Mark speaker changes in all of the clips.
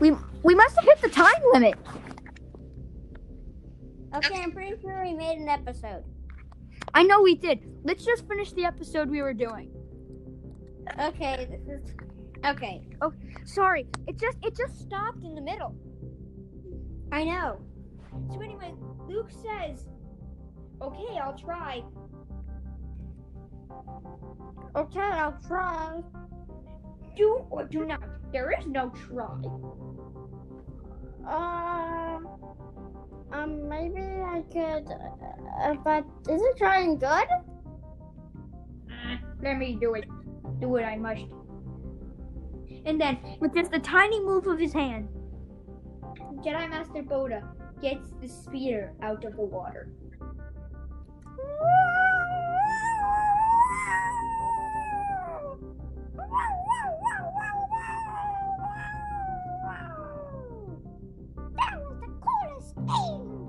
Speaker 1: We we must have hit the time limit.
Speaker 2: Okay, I'm pretty sure we made an episode.
Speaker 1: I know we did. Let's just finish the episode we were doing.
Speaker 2: Okay, this is okay.
Speaker 1: Oh, sorry, it just it just stopped in the middle.
Speaker 2: I know.
Speaker 1: So anyway, Luke says, "Okay, I'll try."
Speaker 2: Okay, I'll try.
Speaker 1: Do or do not. There is no try.
Speaker 2: Um, um, maybe I could. Uh, but is it trying good?
Speaker 1: Ah, Let me do it. Do what I must. And then, with just a tiny move of his hand, Jedi Master Boda gets the speeder out of the water.
Speaker 2: Hello?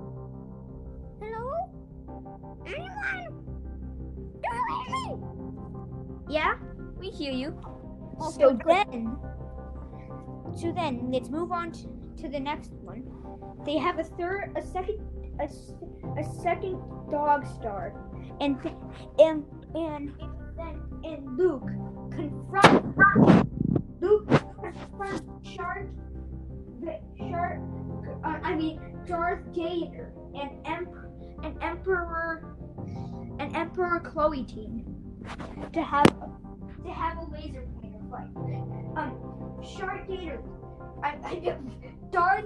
Speaker 2: Anyone? Do you hear me?
Speaker 1: Yeah, we hear you. So
Speaker 2: good.
Speaker 1: then, so then, let's move on to, to the next one. They have a third, a second, a, a second dog star, and and and then and Luke Darth Vader and Emperor and Emperor and Emperor Chloe team to have to have a laser pointer fight. Um, Shark Gator, I, I, Darth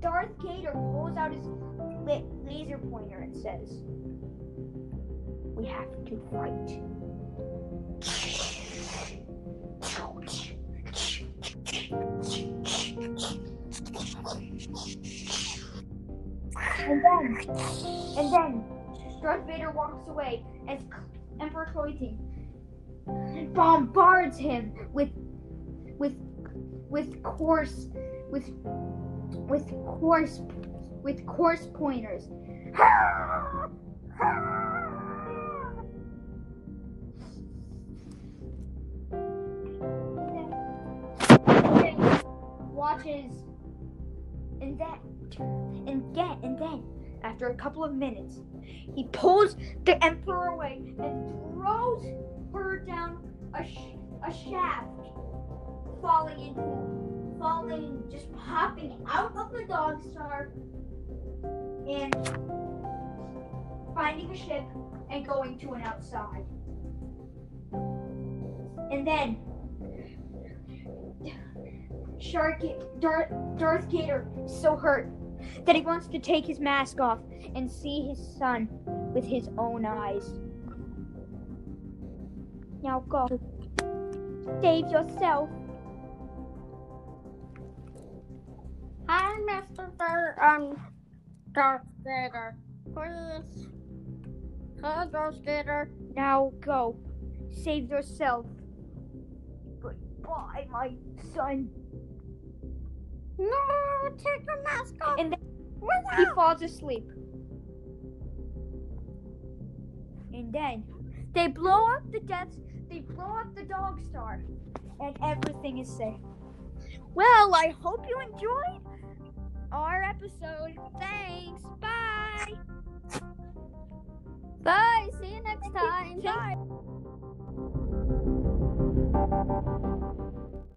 Speaker 1: Darth Gator pulls out his la- laser pointer and says, "We have to fight." And then, and then, Darth Vader walks away as Emperor team bombards him with with with coarse with with coarse with coarse pointers. Watches and then and then and then after a couple of minutes he pulls the emperor away and throws her down a, sh- a shaft, falling into, falling, just popping out of the dog star, and finding a ship and going to an outside. And then Shark Darth, Darth Gator is so hurt that he wants to take his mask off and see his son with his own eyes. Now go. Save yourself.
Speaker 2: Hi, Mr. Dar- um, Darth Vader. Please. Hi, Darth Vader.
Speaker 1: Now go. Save yourself. Goodbye, my son.
Speaker 2: No, take your mask off.
Speaker 1: And then he falls asleep. And then they blow up the deaths. They blow up the dog star, and everything is safe. Well, I hope you enjoyed our episode. Thanks. Bye.
Speaker 2: Bye. See you next time.
Speaker 1: Bye.